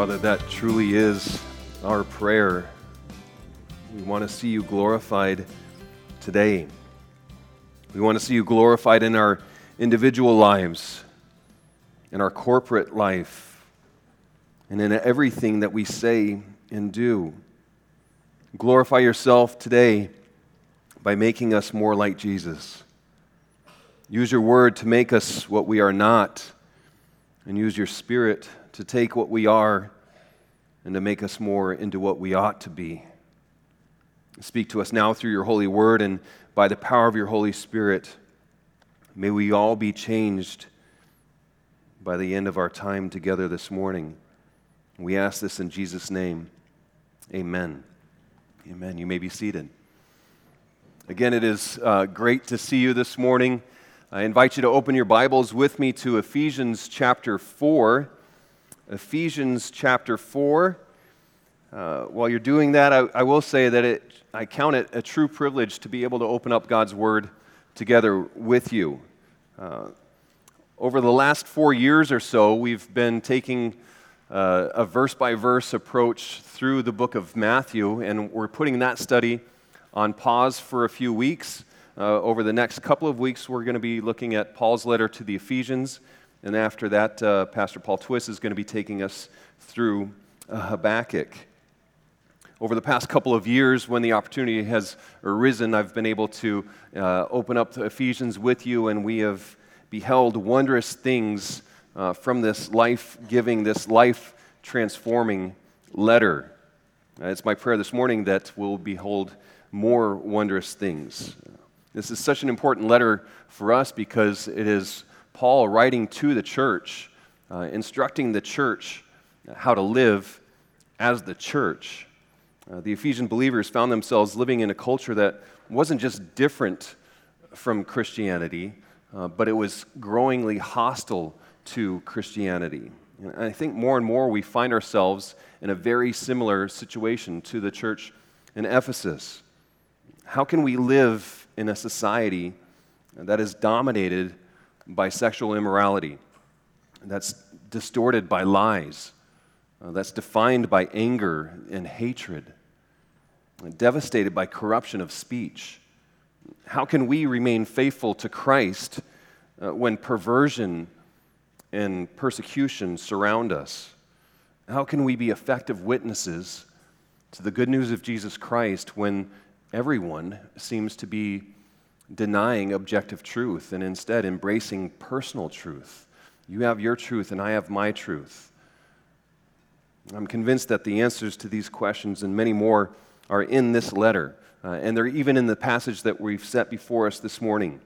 Father, that truly is our prayer. We want to see you glorified today. We want to see you glorified in our individual lives, in our corporate life, and in everything that we say and do. Glorify yourself today by making us more like Jesus. Use your word to make us what we are not, and use your spirit to take what we are and to make us more into what we ought to be. Speak to us now through your holy word and by the power of your Holy Spirit. May we all be changed by the end of our time together this morning. We ask this in Jesus' name. Amen. Amen. You may be seated. Again, it is uh, great to see you this morning. I invite you to open your Bibles with me to Ephesians chapter 4. Ephesians chapter 4. Uh, while you're doing that, I, I will say that it, I count it a true privilege to be able to open up God's Word together with you. Uh, over the last four years or so, we've been taking uh, a verse by verse approach through the book of Matthew, and we're putting that study on pause for a few weeks. Uh, over the next couple of weeks, we're going to be looking at Paul's letter to the Ephesians. And after that, uh, Pastor Paul Twist is going to be taking us through uh, Habakkuk. Over the past couple of years, when the opportunity has arisen, I've been able to uh, open up Ephesians with you, and we have beheld wondrous things uh, from this life giving, this life transforming letter. Uh, it's my prayer this morning that we'll behold more wondrous things. This is such an important letter for us because it is Paul writing to the church, uh, instructing the church how to live as the church. Uh, the Ephesian believers found themselves living in a culture that wasn't just different from Christianity, uh, but it was growingly hostile to Christianity. And I think more and more we find ourselves in a very similar situation to the church in Ephesus. How can we live in a society that is dominated by sexual immorality, that's distorted by lies, uh, that's defined by anger and hatred, and devastated by corruption of speech. How can we remain faithful to Christ uh, when perversion and persecution surround us? How can we be effective witnesses to the good news of Jesus Christ when everyone seems to be denying objective truth and instead embracing personal truth. You have your truth, and I have my truth. I'm convinced that the answers to these questions and many more are in this letter, uh, and they're even in the passage that we've set before us this morning.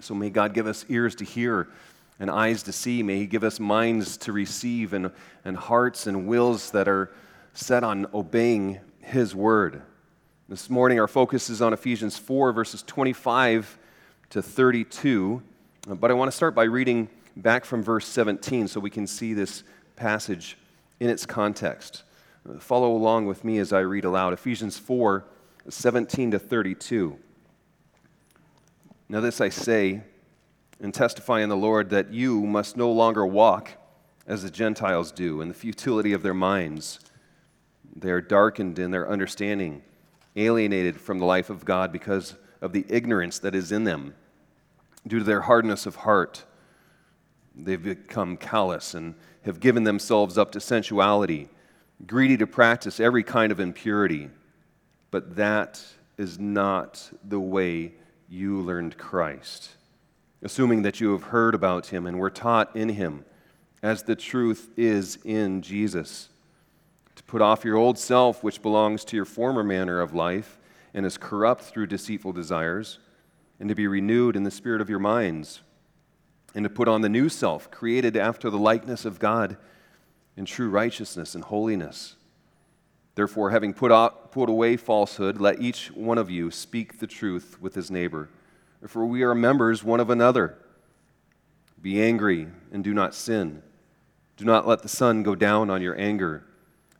So may God give us ears to hear and eyes to see. May He give us minds to receive and, and hearts and wills that are set on obeying His word. This morning, our focus is on Ephesians 4, verses 25 to 32. Uh, but I want to start by reading back from verse 17 so we can see this passage in its context. Follow along with me as I read aloud Ephesians 4, 17 to 32. Now, this I say and testify in the Lord that you must no longer walk as the Gentiles do in the futility of their minds. They are darkened in their understanding alienated from the life of God because of the ignorance that is in them. Due to their hardness of heart, they've become callous and have given themselves up to sensuality, greedy to practice every kind of impurity. But that is not the way you learned Christ, assuming that you have heard about him and were taught in him, as the truth is in Jesus put off your old self, which belongs to your former manner of life and is corrupt through deceitful desires, and to be renewed in the spirit of your minds, and to put on the new self, created after the likeness of God in true righteousness and holiness. Therefore, having put, put away falsehood, let each one of you speak the truth with his neighbor. For we are members one of another. Be angry and do not sin. Do not let the sun go down on your anger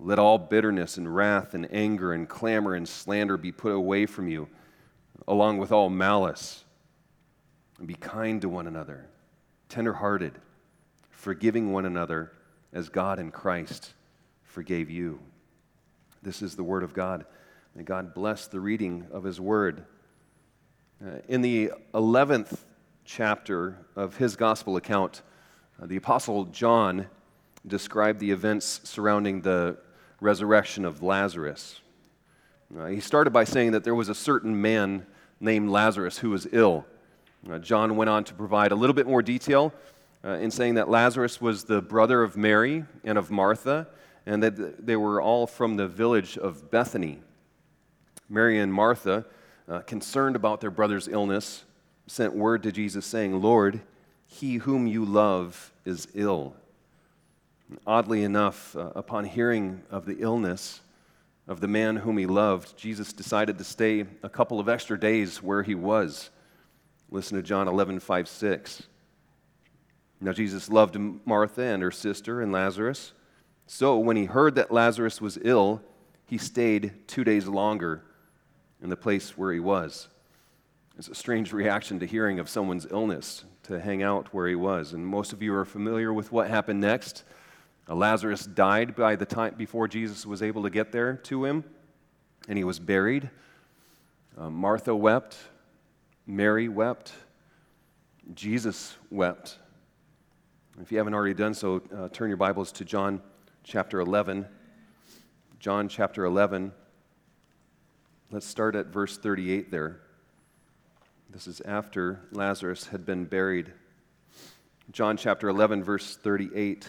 Let all bitterness and wrath and anger and clamor and slander be put away from you, along with all malice. And be kind to one another, tenderhearted, forgiving one another as God in Christ forgave you. This is the Word of God. May God bless the reading of His Word. Uh, in the 11th chapter of his gospel account, uh, the Apostle John described the events surrounding the resurrection of Lazarus. Uh, he started by saying that there was a certain man named Lazarus who was ill. Uh, John went on to provide a little bit more detail uh, in saying that Lazarus was the brother of Mary and of Martha, and that they were all from the village of Bethany. Mary and Martha, uh, concerned about their brother's illness, sent word to Jesus saying, Lord, he whom you love is ill. Oddly enough, uh, upon hearing of the illness of the man whom he loved, Jesus decided to stay a couple of extra days where he was. Listen to John 11, 5, 6. Now, Jesus loved Martha and her sister and Lazarus. So, when he heard that Lazarus was ill, he stayed two days longer in the place where he was. It's a strange reaction to hearing of someone's illness to hang out where he was. And most of you are familiar with what happened next. Lazarus died by the time before Jesus was able to get there to him, and he was buried. Uh, Martha wept, Mary wept, Jesus wept. If you haven't already done so, uh, turn your Bibles to John chapter 11. John chapter 11. Let's start at verse 38 there. This is after Lazarus had been buried. John chapter 11, verse 38.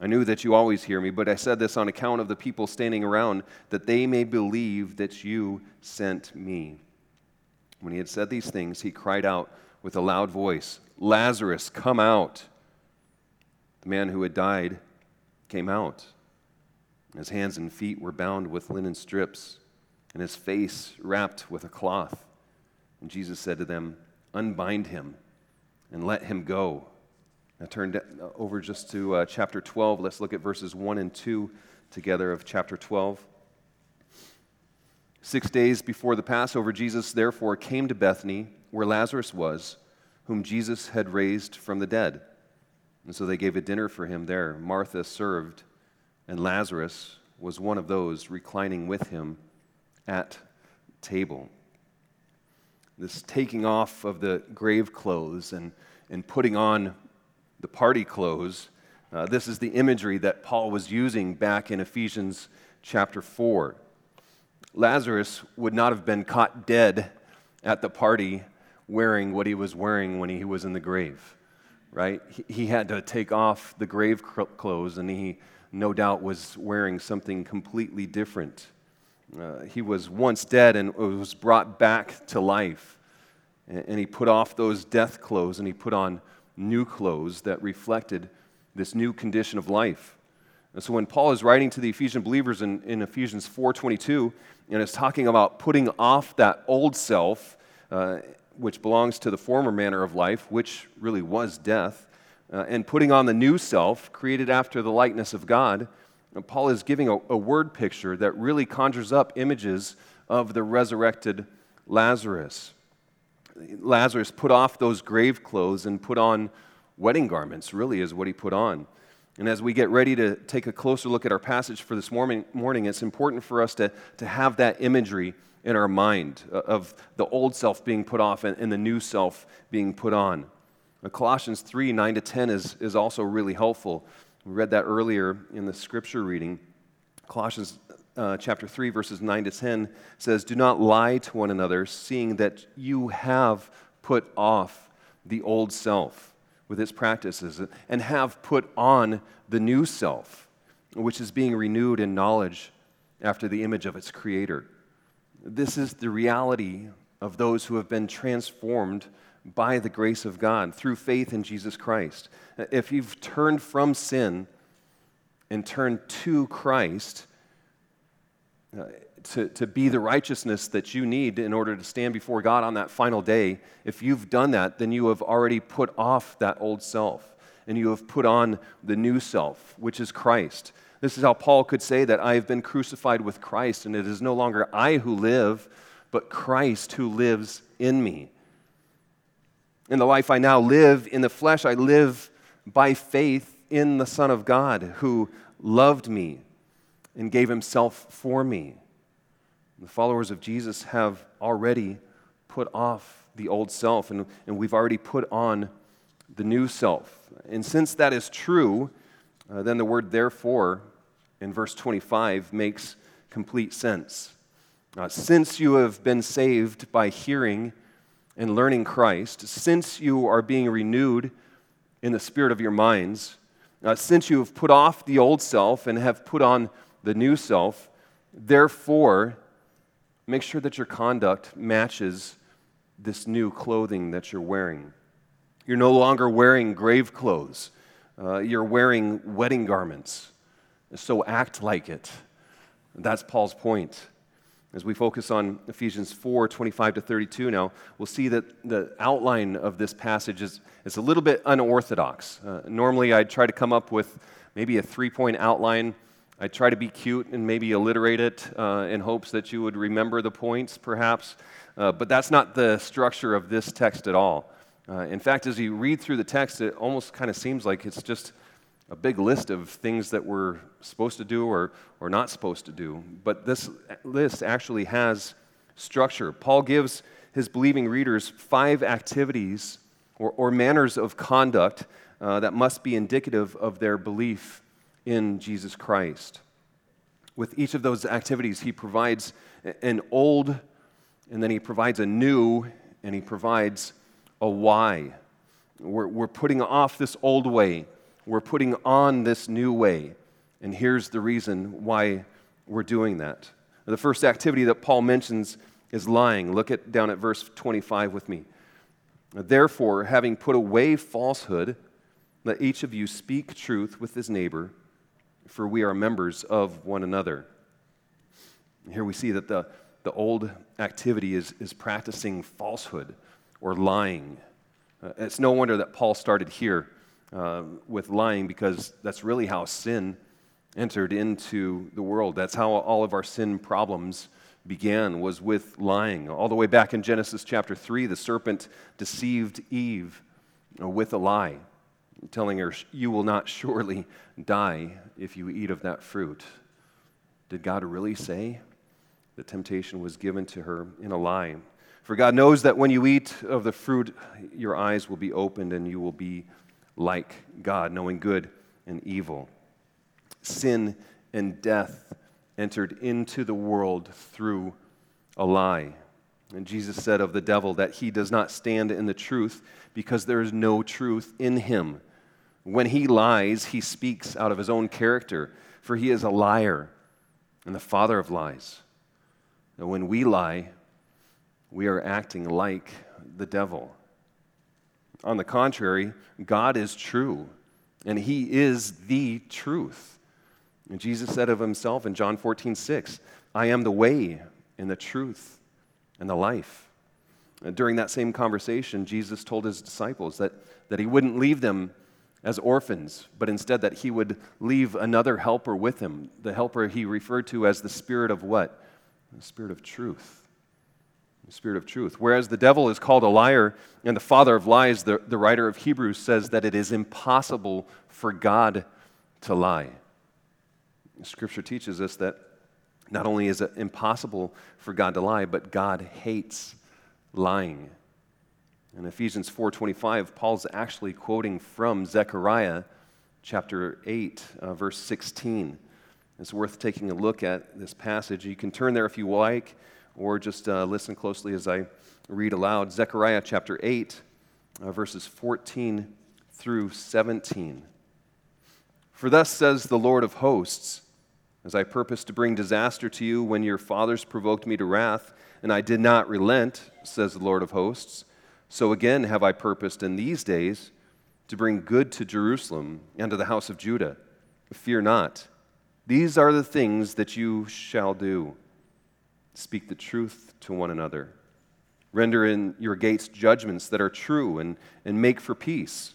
I knew that you always hear me, but I said this on account of the people standing around, that they may believe that you sent me. When he had said these things, he cried out with a loud voice, Lazarus, come out. The man who had died came out. His hands and feet were bound with linen strips, and his face wrapped with a cloth. And Jesus said to them, Unbind him and let him go. Now turn over just to uh, chapter 12. Let's look at verses 1 and 2 together of chapter 12. Six days before the Passover, Jesus therefore came to Bethany, where Lazarus was, whom Jesus had raised from the dead. And so they gave a dinner for him there. Martha served, and Lazarus was one of those reclining with him at table. This taking off of the grave clothes and, and putting on the party clothes, uh, this is the imagery that Paul was using back in Ephesians chapter 4. Lazarus would not have been caught dead at the party wearing what he was wearing when he was in the grave right? He, he had to take off the grave clothes, and he no doubt was wearing something completely different. Uh, he was once dead and was brought back to life. And, and he put off those death clothes and he put on new clothes that reflected this new condition of life. And so when Paul is writing to the Ephesian believers in, in Ephesians 4.22 and is talking about putting off that old self uh, which belongs to the former manner of life, which really was death, uh, and putting on the new self, created after the likeness of God, Paul is giving a, a word picture that really conjures up images of the resurrected Lazarus. Lazarus put off those grave clothes and put on wedding garments, really, is what he put on. And as we get ready to take a closer look at our passage for this morning, morning it's important for us to, to have that imagery in our mind uh, of the old self being put off and, and the new self being put on. Now, Colossians 3 9 to 10 is, is also really helpful. We read that earlier in the scripture reading. Colossians uh, chapter 3, verses 9 to 10 says, Do not lie to one another, seeing that you have put off the old self with its practices and have put on the new self, which is being renewed in knowledge after the image of its creator. This is the reality of those who have been transformed by the grace of God through faith in Jesus Christ. If you've turned from sin and turned to Christ, Uh, to, to be the righteousness that you need in order to stand before God on that final day, if you've done that, then you have already put off that old self and you have put on the new self, which is Christ. This is how Paul could say that I have been crucified with Christ, and it is no longer I who live, but Christ who lives in me. In the life I now live in the flesh, I live by faith in the Son of God who loved me and gave himself for me. The followers of Jesus have already put off the old self, and, and we've already put on the new self. And since that is true, uh, then the word therefore in verse 25 makes complete sense. Uh, since you have been saved by hearing and learning Christ, since you are being renewed in the spirit of your minds, uh, since you have put off the old self and have put on the new self, therefore, make sure that your conduct matches this new clothing that you're wearing. You're no longer wearing grave clothes, uh, you're wearing wedding garments. So act like it. That's Paul's point. As we focus on Ephesians 4 25 to 32 now, we'll see that the outline of this passage is, is a little bit unorthodox. Uh, normally, I'd try to come up with maybe a three point outline. I'd try to be cute and maybe alliterate it uh, in hopes that you would remember the points, perhaps. Uh, but that's not the structure of this text at all. Uh, in fact, as you read through the text, it almost kind of seems like it's just a big list of things that we're supposed to do or, or not supposed to do. But this list actually has structure. Paul gives his believing readers five activities or, or manners of conduct uh, that must be indicative of their belief in Jesus Christ. With each of those activities, he provides an old, and then he provides a new, and he provides a why. We're, we're putting off this old way we're putting on this new way. And here's the reason why we're doing that. The first activity that Paul mentions is lying. Look at down at verse 25 with me. Therefore, having put away falsehood, let each of you speak truth with his neighbor, for we are members of one another. Here we see that the, the old activity is, is practicing falsehood or lying. Uh, it's no wonder that Paul started here uh, with lying because that's really how sin entered into the world. That's how all of our sin problems began was with lying. All the way back in Genesis chapter 3, the serpent deceived Eve uh, with a lie, telling her, You will not surely die if you eat of that fruit. Did God really say the temptation was given to her in a lie? For God knows that when you eat of the fruit, your eyes will be opened and you will be like God, knowing good and evil. Sin and death entered into the world through a lie. And Jesus said of the devil that he does not stand in the truth because there is no truth in him. When he lies, he speaks out of his own character, for he is a liar and the father of lies. And when we lie, we are acting like the devil. On the contrary, God is true, and He is the truth. And Jesus said of Himself in John 14, 6, I am the way and the truth and the life. And during that same conversation, Jesus told His disciples that, that He wouldn't leave them as orphans, but instead that He would leave another helper with Him, the helper He referred to as the Spirit of what? The Spirit of truth the spirit of truth. Whereas the devil is called a liar and the father of lies, the, the writer of Hebrews says that it is impossible for God to lie. Scripture teaches us that not only is it impossible for God to lie, but God hates lying. In Ephesians 4:25, Paul's actually quoting from Zechariah chapter 8, uh, verse 16. It's worth taking a look at this passage. You can turn there if you like, or just uh, listen closely as I read aloud. Zechariah chapter 8, uh, verses 14 through 17. For thus says the Lord of hosts, as I purposed to bring disaster to you when your fathers provoked me to wrath, and I did not relent, says the Lord of hosts, so again have I purposed in these days to bring good to Jerusalem and to the house of Judah. Fear not. These are the things that you shall do speak the truth to one another, render in your gates judgments that are true, and, and make for peace.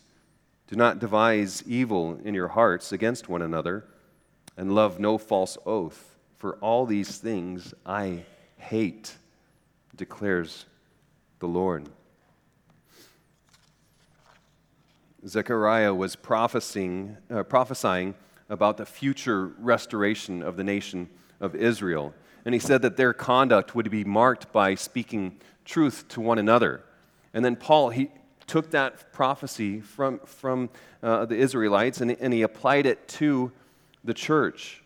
Do not devise evil in your hearts against one another, and love no false oath, for all these things I hate, declares the Lord. Zechariah was prophesying, uh, prophesying about the future restoration of the nation of Israel. And he said that their conduct would be marked by speaking truth to one another. And then Paul, he took that prophecy from, from uh, the Israelites and, and he applied it to the church.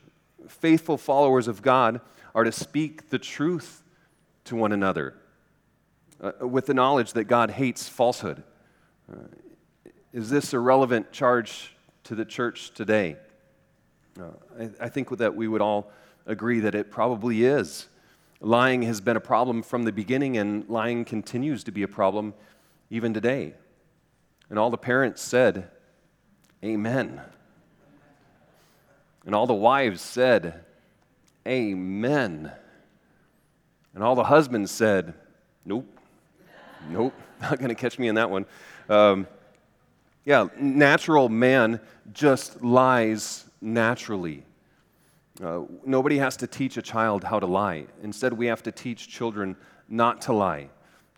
Faithful followers of God are to speak the truth to one another uh, with the knowledge that God hates falsehood. Uh, is this a relevant charge to the church today? Uh, I, I think that we would all agree that it probably is. Lying has been a problem from the beginning, and lying continues to be a problem even today. And all the parents said, Amen. And all the wives said, Amen. And all the husbands said, Nope, nope, not going to catch me in that one. Um, yeah, natural man just lies naturally. Uh, nobody has to teach a child how to lie. Instead, we have to teach children not to lie.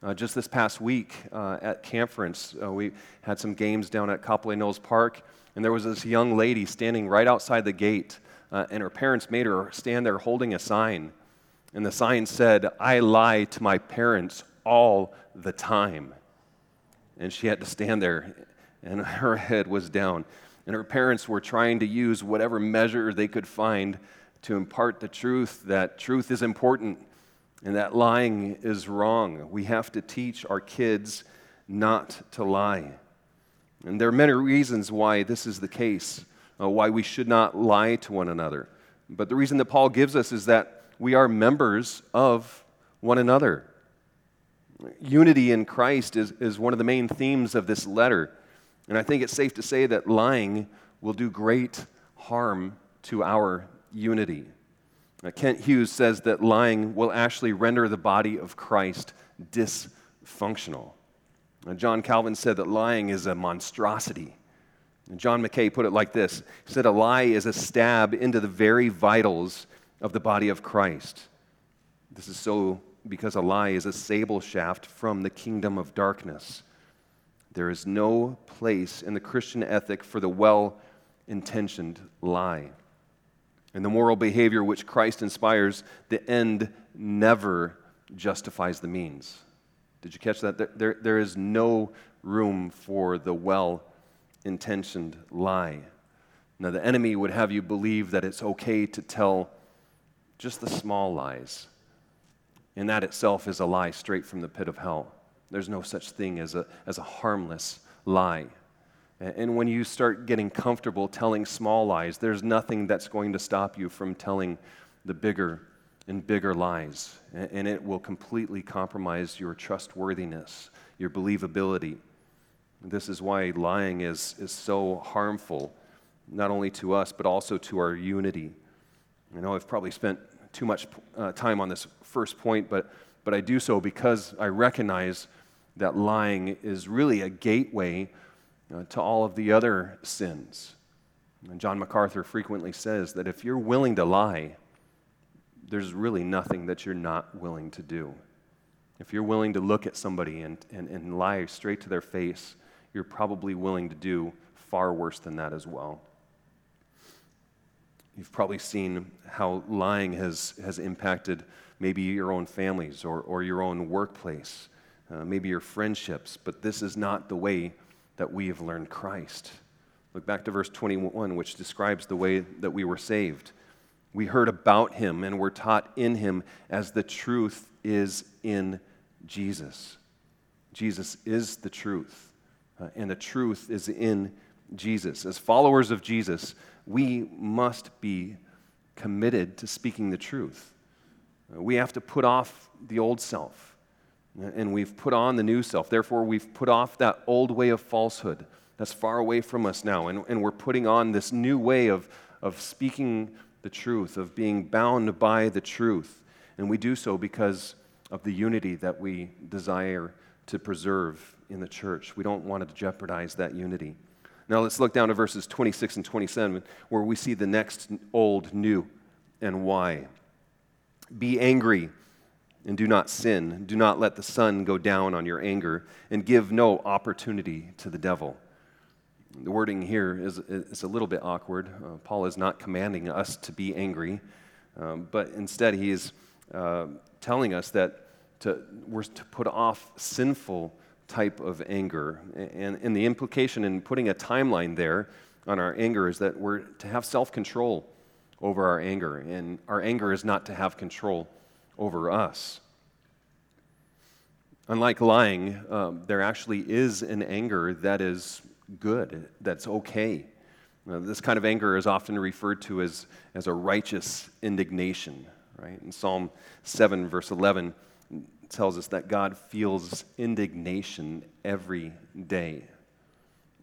Uh, just this past week uh, at conference, uh, we had some games down at Kapolei Knolls Park, and there was this young lady standing right outside the gate, uh, and her parents made her stand there holding a sign. And the sign said, I lie to my parents all the time. And she had to stand there and her head was down. And her parents were trying to use whatever measure they could find to impart the truth that truth is important and that lying is wrong. We have to teach our kids not to lie. And there are many reasons why this is the case, uh, why we should not lie to one another. But the reason that Paul gives us is that we are members of one another. Unity in Christ is, is one of the main themes of this letter. And I think it's safe to say that lying will do great harm to our unity. Now, Kent Hughes says that lying will actually render the body of Christ dysfunctional. Now, John Calvin said that lying is a monstrosity. And John Mackay put it like this He said, A lie is a stab into the very vitals of the body of Christ. This is so because a lie is a sable shaft from the kingdom of darkness. There is no place in the Christian ethic for the well intentioned lie. And the moral behavior which Christ inspires, the end never justifies the means. Did you catch that? There, there, is no room for the well intentioned lie. Now, the enemy would have you believe that it's okay to tell just the small lies. And that itself is a lie straight from the pit of hell. There's no such thing as a, as a harmless lie. And when you start getting comfortable telling small lies, there's nothing that's going to stop you from telling the bigger and bigger lies. And it will completely compromise your trustworthiness, your believability. This is why lying is, is so harmful, not only to us, but also to our unity. I know I've probably spent too much uh, time on this first point, but, but I do so because I recognize that lying is really a gateway uh, to all of the other sins. And John MacArthur frequently says that if you're willing to lie, there's really nothing that you're not willing to do. If you're willing to look at somebody and, and, and lie straight to their face, you're probably willing to do far worse than that as well. You've probably seen how lying has, has impacted maybe your own families or, or your own workplace uh, maybe your friendships, but this is not the way that we have learned Christ. Look back to verse 21, which describes the way that we were saved. We heard about him and were taught in him as the truth is in Jesus. Jesus is the truth, uh, and the truth is in Jesus. As followers of Jesus, we must be committed to speaking the truth. Uh, we have to put off the old self, and we've put on the new self. Therefore, we've put off that old way of falsehood that's far away from us now, and, and we're putting on this new way of, of speaking the truth, of being bound by the truth. And we do so because of the unity that we desire to preserve in the church. We don't want to jeopardize that unity. Now let's look down to verses 26 and 27, where we see the next old, new, and why. Be angry and do not sin. Do not let the sun go down on your anger, and give no opportunity to the devil. The wording here is, is a little bit awkward. Uh, Paul is not commanding us to be angry, um, but instead he is uh, telling us that to, we're to put off sinful type of anger. And, and the implication in putting a timeline there on our anger is that we're to have self control over our anger, and our anger is not to have control over us. Unlike lying, um, there actually is an anger that is good, that's okay. Uh, this kind of anger is often referred to as, as a righteous indignation, right? In Psalm 7, verse 11, tells us that God feels indignation every day.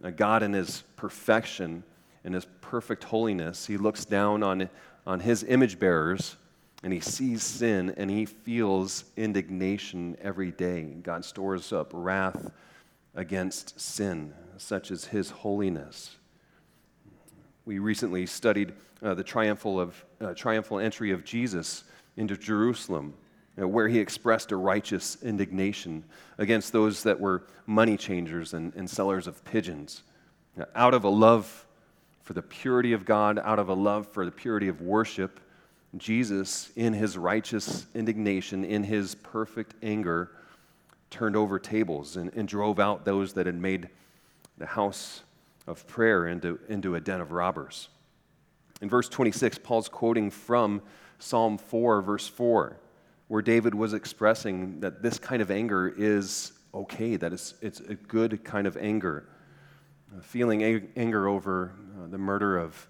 Now, God, in his perfection, in his perfect holiness, he looks down on, on his image bearers and he sees sin and he feels indignation every day. God stores up wrath against sin, such as his holiness. We recently studied uh, the triumphal, of, uh, triumphal entry of Jesus into Jerusalem you know, where he expressed a righteous indignation against those that were money changers and, and sellers of pigeons. You know, out of a love for the purity of God, out of a love for the purity of worship, Jesus, in his righteous indignation, in his perfect anger, turned over tables and, and drove out those that had made the house of prayer into, into a den of robbers. In verse 26, Paul's quoting from Psalm 4, verse 4 where David was expressing that this kind of anger is okay, that it's, it's a good kind of anger. Feeling anger over uh, the murder of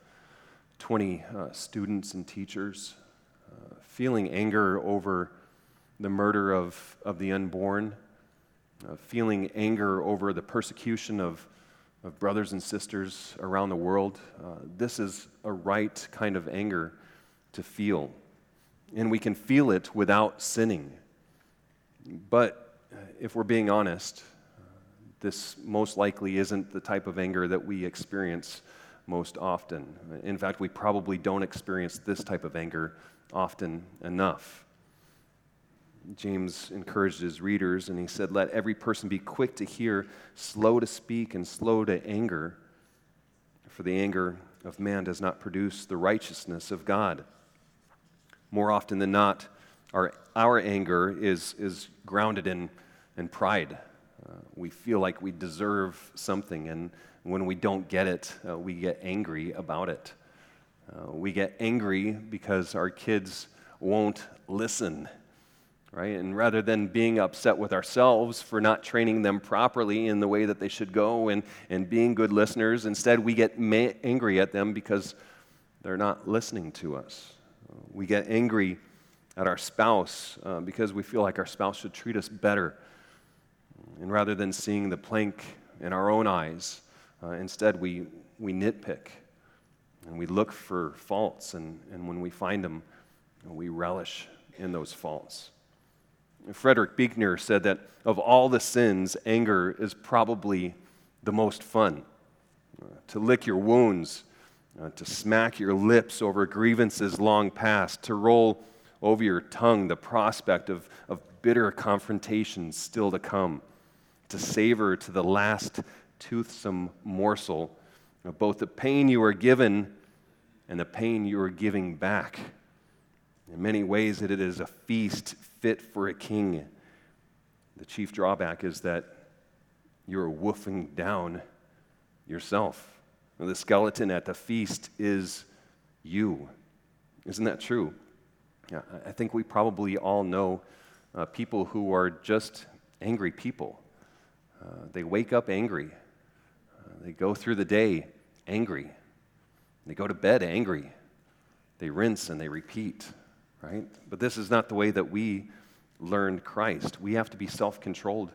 20 uh, students and teachers, uh, feeling anger over the murder of, of the unborn, uh, feeling anger over the persecution of, of brothers and sisters around the world. Uh, this is a right kind of anger to feel and we can feel it without sinning. But if we're being honest, this most likely isn't the type of anger that we experience most often. In fact, we probably don't experience this type of anger often enough. James encouraged his readers and he said, Let every person be quick to hear, slow to speak, and slow to anger, for the anger of man does not produce the righteousness of God more often than not, our, our anger is, is grounded in, in pride. Uh, we feel like we deserve something, and when we don't get it, uh, we get angry about it. Uh, we get angry because our kids won't listen, right? And rather than being upset with ourselves for not training them properly in the way that they should go and, and being good listeners, instead we get ma- angry at them because they're not listening to us. We get angry at our spouse uh, because we feel like our spouse should treat us better. And rather than seeing the plank in our own eyes, uh, instead we, we nitpick and we look for faults. And, and when we find them, we relish in those faults. Frederick Buechner said that of all the sins, anger is probably the most fun. Uh, to lick your wounds uh, to smack your lips over grievances long past, to roll over your tongue the prospect of, of bitter confrontations still to come, to savor to the last toothsome morsel of both the pain you are given and the pain you are giving back. In many ways, it is a feast fit for a king. The chief drawback is that you're woofing down yourself. The skeleton at the feast is you. Isn't that true? Yeah, I think we probably all know uh, people who are just angry people. Uh, they wake up angry. Uh, they go through the day angry. They go to bed angry. They rinse and they repeat, right? But this is not the way that we learned Christ. We have to be self controlled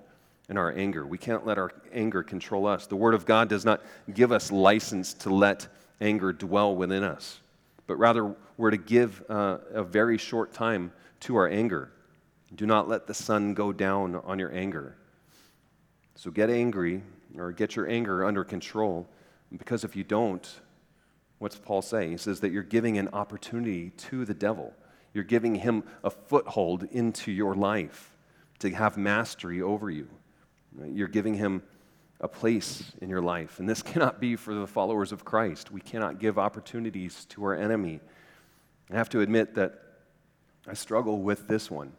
in our anger. We can't let our anger control us. The Word of God does not give us license to let anger dwell within us, but rather we're to give uh, a very short time to our anger. Do not let the sun go down on your anger. So get angry or get your anger under control, because if you don't, what's Paul say? He says that you're giving an opportunity to the devil. You're giving him a foothold into your life to have mastery over you. You're giving him a place in your life. And this cannot be for the followers of Christ. We cannot give opportunities to our enemy. I have to admit that I struggle with this one.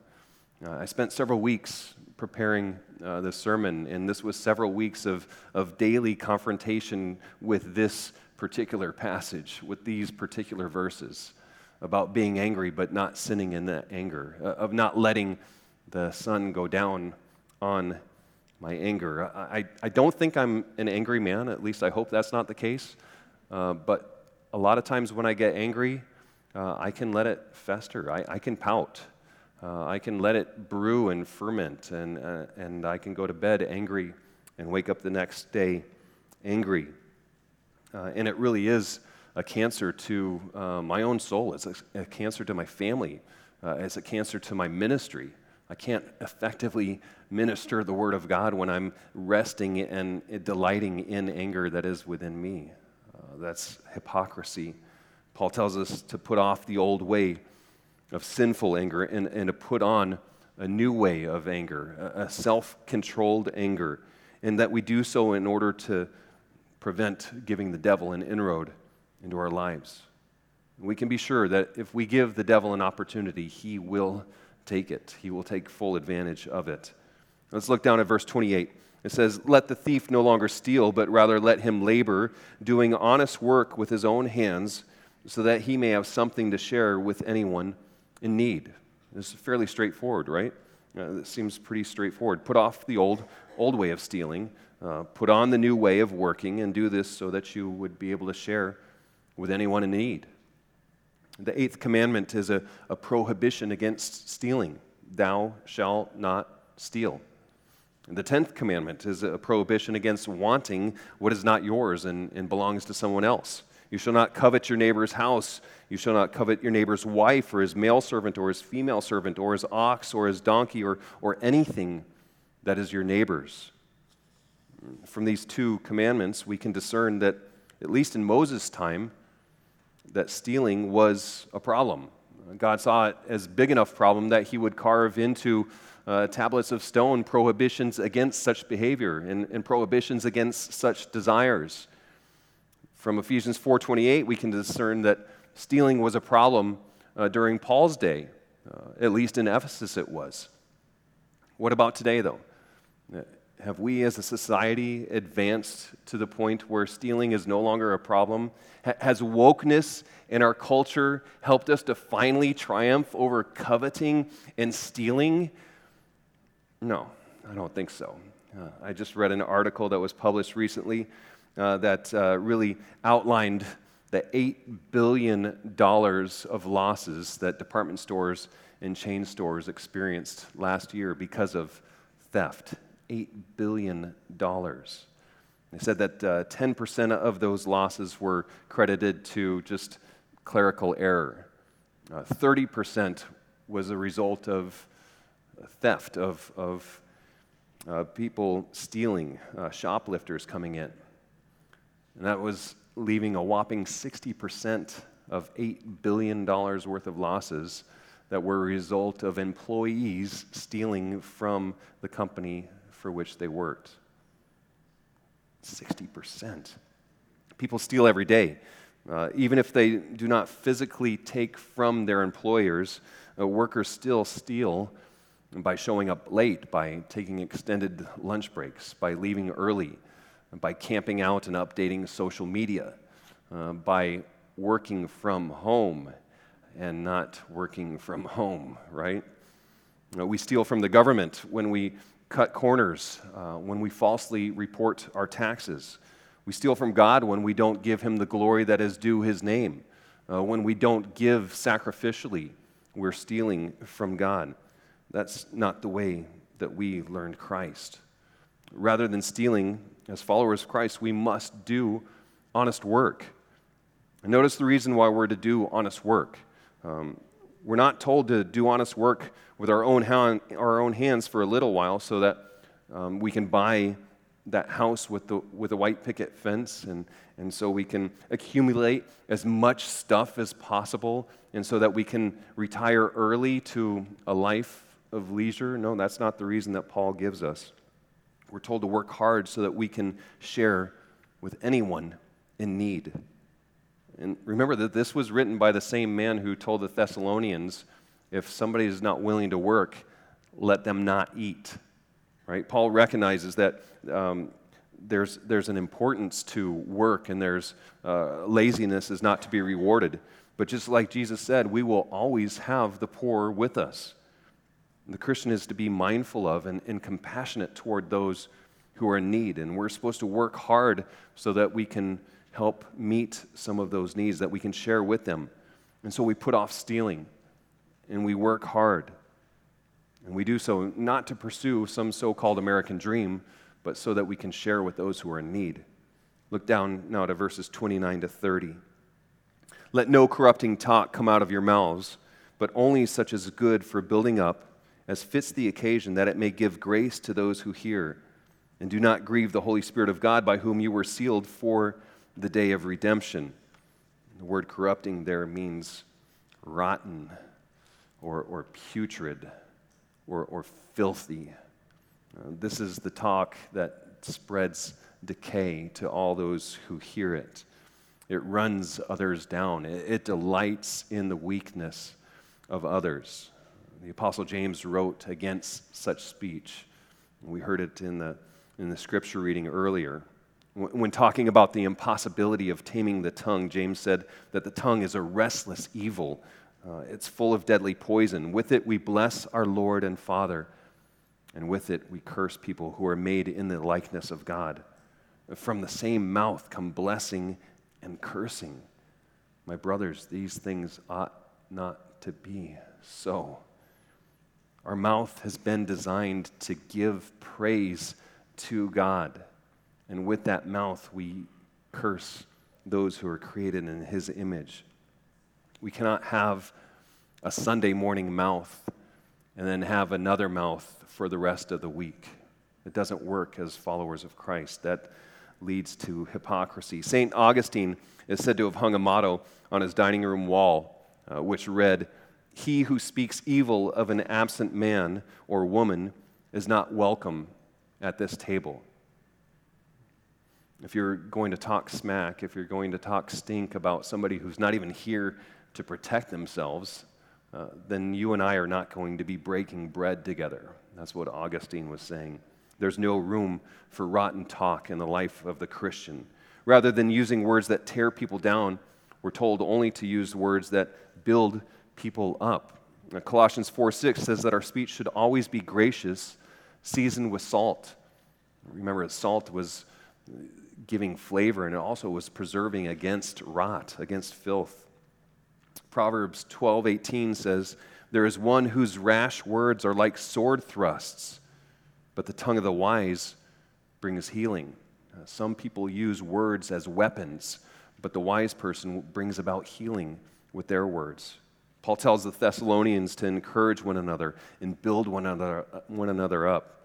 Uh, I spent several weeks preparing uh, this sermon, and this was several weeks of, of daily confrontation with this particular passage, with these particular verses about being angry but not sinning in that anger, uh, of not letting the sun go down on my anger. I, I don't think I'm an angry man, at least I hope that's not the case. Uh, but a lot of times when I get angry, uh, I can let it fester, I, I can pout. Uh, I can let it brew and ferment, and, uh, and I can go to bed angry and wake up the next day angry. Uh, and it really is a cancer to uh, my own soul, it's a, a, cancer to my family, uh, it's a cancer to my ministry. I can't effectively minister the Word of God when I'm resting and delighting in anger that is within me. Uh, that's hypocrisy. Paul tells us to put off the old way of sinful anger and, and to put on a new way of anger, a, self controlled anger, and that we do so in order to prevent giving the devil an inroad into our lives. We can be sure that if we give the devil an opportunity, he will take it, he will take full advantage of it. Let's look down at verse 28. It says, Let the thief no longer steal, but rather let him labor, doing honest work with his own hands, so that he may have something to share with anyone in need. This is fairly straightforward, right? Uh, it seems pretty straightforward. Put off the old, old way of stealing, uh, put on the new way of working, and do this so that you would be able to share with anyone in need. The eighth commandment is a, a prohibition against stealing. Thou shalt not steal. The tenth commandment is a prohibition against wanting what is not yours and, and belongs to someone else. You shall not covet your neighbor's house. You shall not covet your neighbor's wife, or his male servant, or his female servant, or his ox, or his donkey, or, or anything that is your neighbor's. From these two commandments, we can discern that, at least in Moses' time, that stealing was a problem. God saw it as big enough problem that he would carve into uh, tablets of stone prohibitions against such behavior and, and prohibitions against such desires. From Ephesians 4:28, we can discern that stealing was a problem uh, during Paul's day. Uh, at least in Ephesus, it was. What about today, though? Uh, have we as a society advanced to the point where stealing is no longer a problem? has wokeness in our culture helped us to finally triumph over coveting and stealing? No, I don't think so. Uh, I just read an article that was published recently that uh, really outlined the $8 billion of losses that department stores and chain stores experienced last year because of theft. $8 billion. They said that uh, 10% of those losses were credited to just clerical error. Uh, 30% was a result of theft, of, of uh, people stealing, uh, shoplifters coming in. And that was leaving a whopping 60% of $8 billion worth of losses that were a result of employees stealing from the company for which they worked. 60%. People steal every day. Uh, even if they do not physically take from their employers, uh, workers still steal by showing up late, by taking extended lunch breaks, by leaving early, by camping out and updating social media, uh, by working from home. and not working from home, right? You know, we steal from the government when we cut corners, uh, when we falsely report our taxes. We steal from God when we don't give Him the glory that is due His name. Uh, when we don't give sacrificially, we're stealing from God. That's not the way that we learned Christ. Rather than stealing, as followers of Christ, we must do honest work. And notice the reason why we're to do honest work. Um, we're not told to do honest work with our own, hand, our own hands for a little while so that um, we can buy that house with the, with a white picket fence and, and so we can accumulate as much stuff as possible and so that we can retire early to a life of leisure. No, that's not the reason that Paul gives us. We're told to work hard so that we can share with anyone in need. And remember that this was written by the same man who told the Thessalonians if somebody is not willing to work, let them not eat. Right? Paul recognizes that um, there's, there's an importance to work and there's uh, laziness is not to be rewarded. But just like Jesus said, we will always have the poor with us. The Christian is to be mindful of and, and compassionate toward those who are in need. And we're supposed to work hard so that we can help meet some of those needs, that we can share with them. And so we put off stealing and we work hard. And we do so not to pursue some so called American dream, but so that we can share with those who are in need. Look down now to verses 29 to 30. Let no corrupting talk come out of your mouths, but only such as is good for building up, as fits the occasion, that it may give grace to those who hear. And do not grieve the Holy Spirit of God, by whom you were sealed for the day of redemption. The word corrupting there means rotten or, or putrid or, or filthy. Uh, this is the talk that spreads decay to all those who hear it. It runs others down, it, it delights in the weakness of others. The Apostle James wrote against such speech. We heard it in the, in the scripture reading earlier. When talking about the impossibility of taming the tongue, James said that the tongue is a restless evil. Uh, it's full of deadly poison. With it, we bless our Lord and Father, and with it, we curse people who are made in the likeness of God. From the same mouth come blessing and cursing. My brothers, these things ought not to be so. Our mouth has been designed to give praise to God. And with that mouth, we curse those who are created in His image. We cannot have a Sunday morning mouth and then have another mouth for the rest of the week. It doesn't work as followers of Christ. That leads to hypocrisy. St. Augustine is said to have hung a motto on his dining room wall, uh, which read, He who speaks evil of an absent man or woman is not welcome at this table. If you're going to talk smack, if you're going to talk stink about somebody who's not even here to protect themselves, uh, then you and I are not going to be breaking bread together. That's what Augustine was saying. There's no room for rotten talk in the life of the Christian. Rather than using words that tear people down, we're told only to use words that build people up. Now, Colossians 4 6 says that our speech should always be gracious, seasoned with salt. Remember, salt was giving flavor and it also was preserving against rot, against filth. Proverbs 12:18 says, "There is one whose rash words are like sword thrusts, but the tongue of the wise brings healing." Uh, some people use words as weapons, but the wise person brings about healing with their words. Paul tells the Thessalonians to encourage one another and build one another, one another up.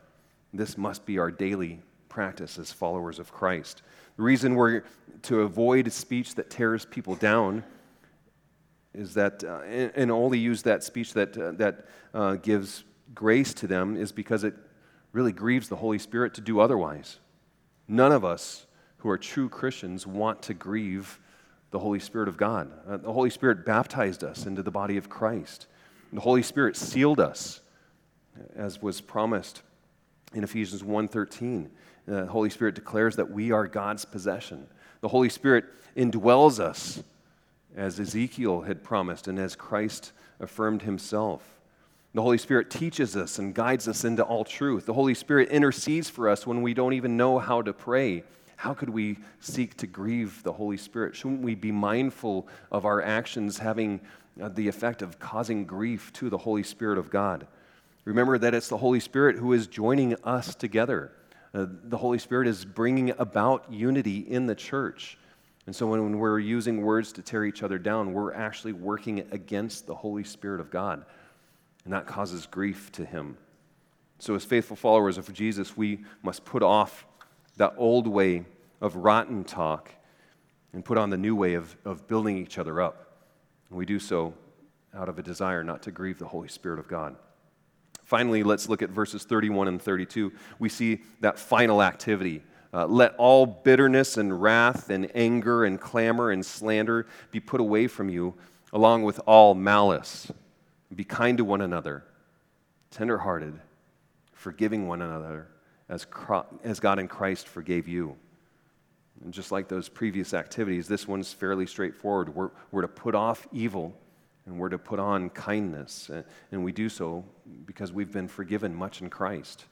This must be our daily practice as followers of Christ. The reason we're to avoid speech that tears people down is that, uh, and, only use that speech that, uh, that uh, gives grace to them, is because it really grieves the Holy Spirit to do otherwise. None of us who are true Christians want to grieve the Holy Spirit of God. Uh, the Holy Spirit baptized us into the body of Christ. The Holy Spirit sealed us, as was promised in Ephesians 1:13. The Holy Spirit declares that we are God's possession. The Holy Spirit indwells us as Ezekiel had promised and as Christ affirmed himself. The Holy Spirit teaches us and guides us into all truth. The Holy Spirit intercedes for us when we don't even know how to pray. How could we seek to grieve the Holy Spirit? Shouldn't we be mindful of our actions having uh, the effect of causing grief to the Holy Spirit of God? Remember that it's the Holy Spirit who is joining us together. Uh, the Holy Spirit is bringing about unity in the church. And so when, when we're using words to tear each other down, we're actually working against the Holy Spirit of God. And that causes grief to Him. So, as faithful followers of Jesus, we must put off that old way of rotten talk and put on the new way of, of building each other up. And we do so out of a desire not to grieve the Holy Spirit of God. Finally, let's look at verses 31 and 32. We see that final activity. Uh, let all bitterness and wrath and anger and clamor and slander be put away from you, along with all malice. Be kind to one another, tenderhearted, forgiving one another, as, as God in Christ forgave you. And just like those previous activities, this one's fairly straightforward. We're, we're to put off evil and we're to put on kindness. And we do so because we've been forgiven much in Christ.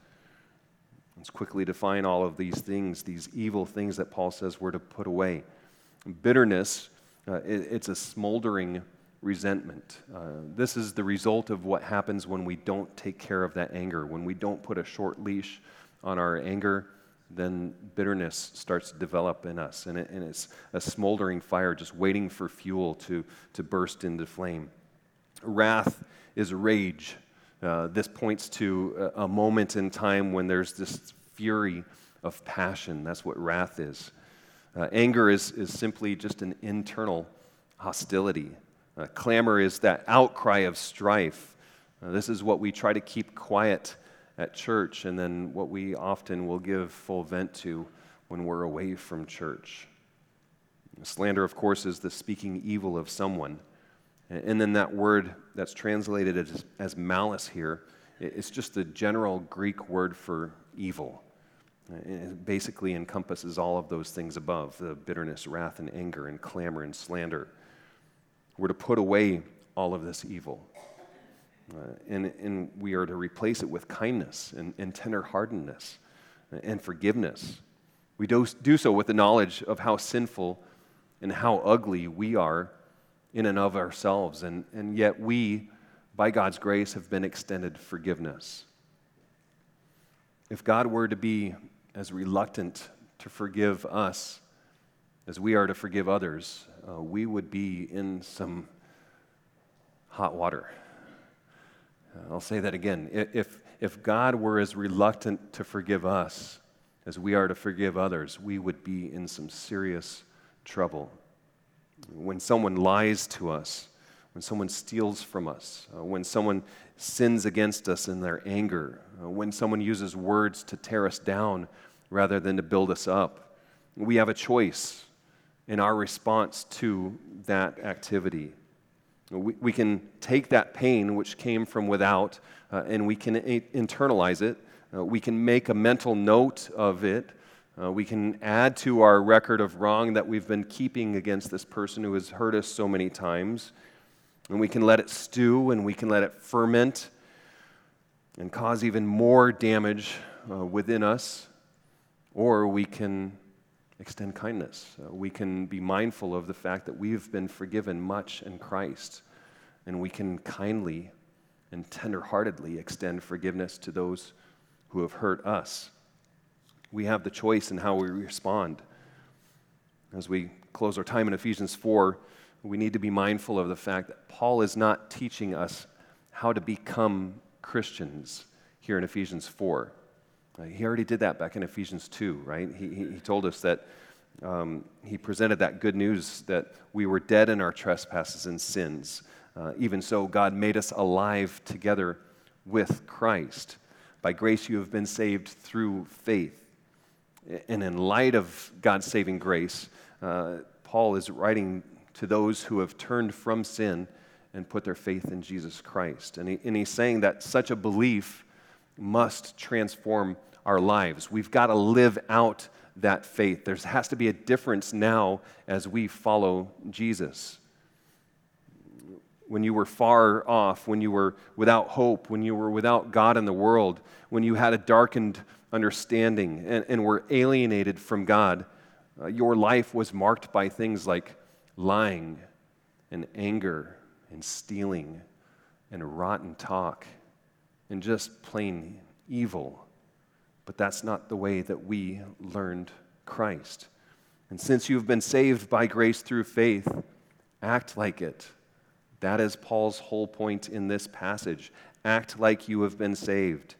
Let's quickly define all of these things, these evil things that Paul says we're to put away. Bitterness, uh, it, it's a smoldering resentment. Uh, this is the result of what happens when we don't take care of that anger, when we don't put a short leash on our anger then bitterness starts to develop in us. And, it, and, it's a smoldering fire just waiting for fuel to, to burst into flame. Wrath is rage. Uh, this points to a, a, moment in time when there's this fury of passion. That's what wrath is. Uh, anger is, is simply just an internal hostility. Uh, clamor is that outcry of strife. Uh, this is what we try to keep quiet at church, and then what we often will give full vent to when we're away from church. Slander, of course, is the speaking evil of someone. And then that word that's translated as, as malice here, it's just the general Greek word for evil. It basically encompasses all of those things above the bitterness, wrath, and anger, and clamor and slander. We're to put away all of this evil. Uh, and, and we are to replace it with kindness and, and tenderheartedness and forgiveness. We do, do so with the knowledge of how sinful and how ugly we are in and of ourselves. And, and yet, we, by God's grace, have been extended forgiveness. If God were to be as reluctant to forgive us as we are to forgive others, uh, we would be in some hot water. I'll say that again. If, if God were as reluctant to forgive us as we are to forgive others, we would be in some serious trouble. When someone lies to us, when someone steals from us, uh, when someone sins against us in their anger, uh, when someone uses words to tear us down rather than to build us up, we have a choice in our response to that activity. We, we can take that pain which came from without uh, and we can a- internalize it. Uh, we can make a mental note of it. Uh, we can add to our record of wrong that we've been keeping against this person who has hurt us so many times. And we can let it stew and we can let it ferment and cause even more damage uh, within us. Or we can extend kindness. Uh, we can be mindful of the fact that we've been forgiven much in Christ, and we can kindly and tenderheartedly extend forgiveness to those who have hurt us. We have the choice in how we respond. As we close our time in Ephesians 4, we need to be mindful of the fact that Paul is not teaching us how to become Christians here in Ephesians 4. Uh, he already did that back in Ephesians 2, right? He, he told us that um, he presented that good news that we were dead in our trespasses and sins. Uh, even so, God made us alive together with Christ. By grace, you have been saved through faith. And in light of God's saving grace, uh, Paul is writing to those who have turned from sin and put their faith in Jesus Christ. And, he, and he's saying that such a belief must transform our lives. We've got to live out that faith. There has to be a difference now as we follow Jesus. when you were far off, when you were without hope, when you were without God in the world, when you had a darkened understanding and, and were alienated from God, uh, your life was marked by things like lying and anger and stealing and rotten talk and just plain evil. But that's not the way that we learned Christ. And since you've been saved by grace through faith, act like it. That is Paul's whole point in this passage. Act like you have been saved.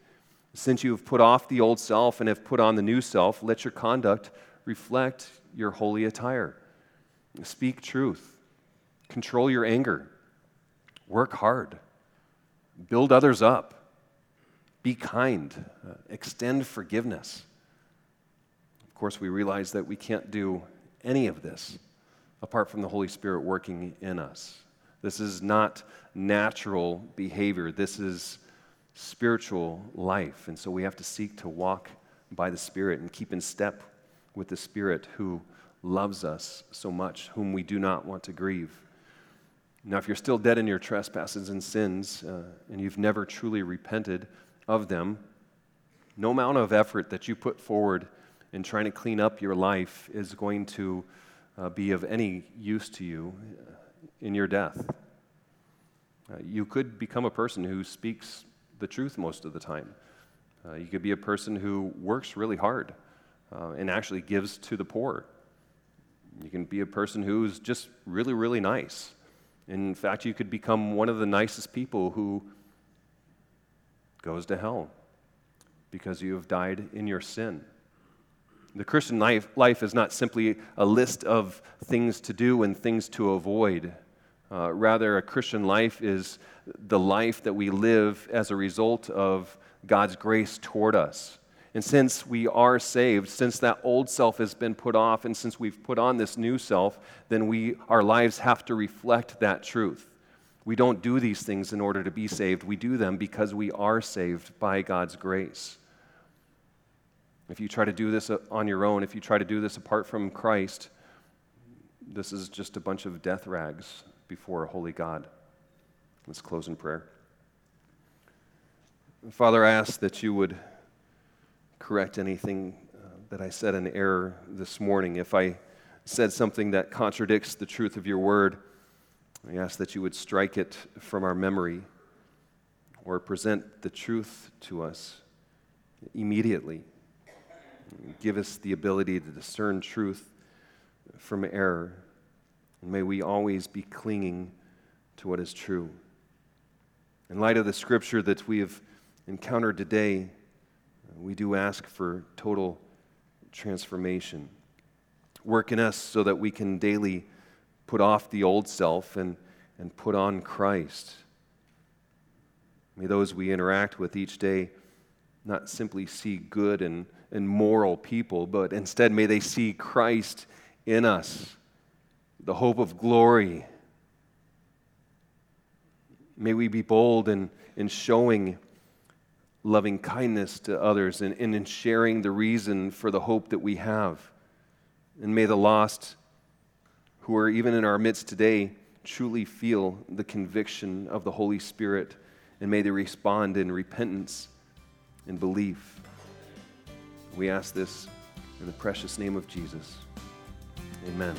Since you have put off the old self and have put on the new self, let your conduct reflect your holy attire. Speak truth. Control your anger. Work hard. Build others up. Be kind. Uh, extend forgiveness. Of course, we realize that we can't do any of this apart from the Holy Spirit working in us. This is not natural behavior. This is spiritual life. And so we have to seek to walk by the Spirit and keep in step with the Spirit who loves us so much, whom we do not want to grieve. Now, if you're still dead in your trespasses and sins, uh, and you've never truly repented of them, no amount of effort that you put forward in trying to clean up your life is going to uh, be of any use to you uh, in your death. Uh, you could become a person who speaks the truth most of the time. Uh, you could be a person who works really hard uh, and actually gives to the poor. You can be a person who's just really, really nice. In fact, you could become one of the nicest people who goes to hell because you have died in your sin. The Christian life, life is not simply a list of things to do and things to avoid. Uh, rather, a Christian life is the life that we live as a result of God's grace toward us. And since we are saved, since that old self has been put off, and since we've put on this new self, then we, our lives have to reflect that truth. We don't do these things in order to be saved. We do them because we are saved by God's grace. If you try to do this on your own, if you try to do this apart from Christ, this is just a bunch of death rags before a holy God. Let's close in prayer. Father, I ask that you would correct anything uh, that I said in error this morning. If I said something that contradicts the truth of your word, I ask that you would strike it from our memory or present the truth to us immediately. Give us the ability to discern truth from error. And may we always be clinging to what is true. In light of the scripture that we have encountered today, we do ask for total transformation. Work in us so that we can daily put off the old self and, and put on Christ. May those we interact with each day not simply see good and, and moral people, but instead may they see Christ in us, the hope of glory. May we be bold in, in showing loving kindness to others and, and in sharing the reason for the hope that we have. And may the lost who are even in our midst today truly feel the conviction of the Holy Spirit and may they respond in repentance and belief. We ask this in the precious name of Jesus. Amen.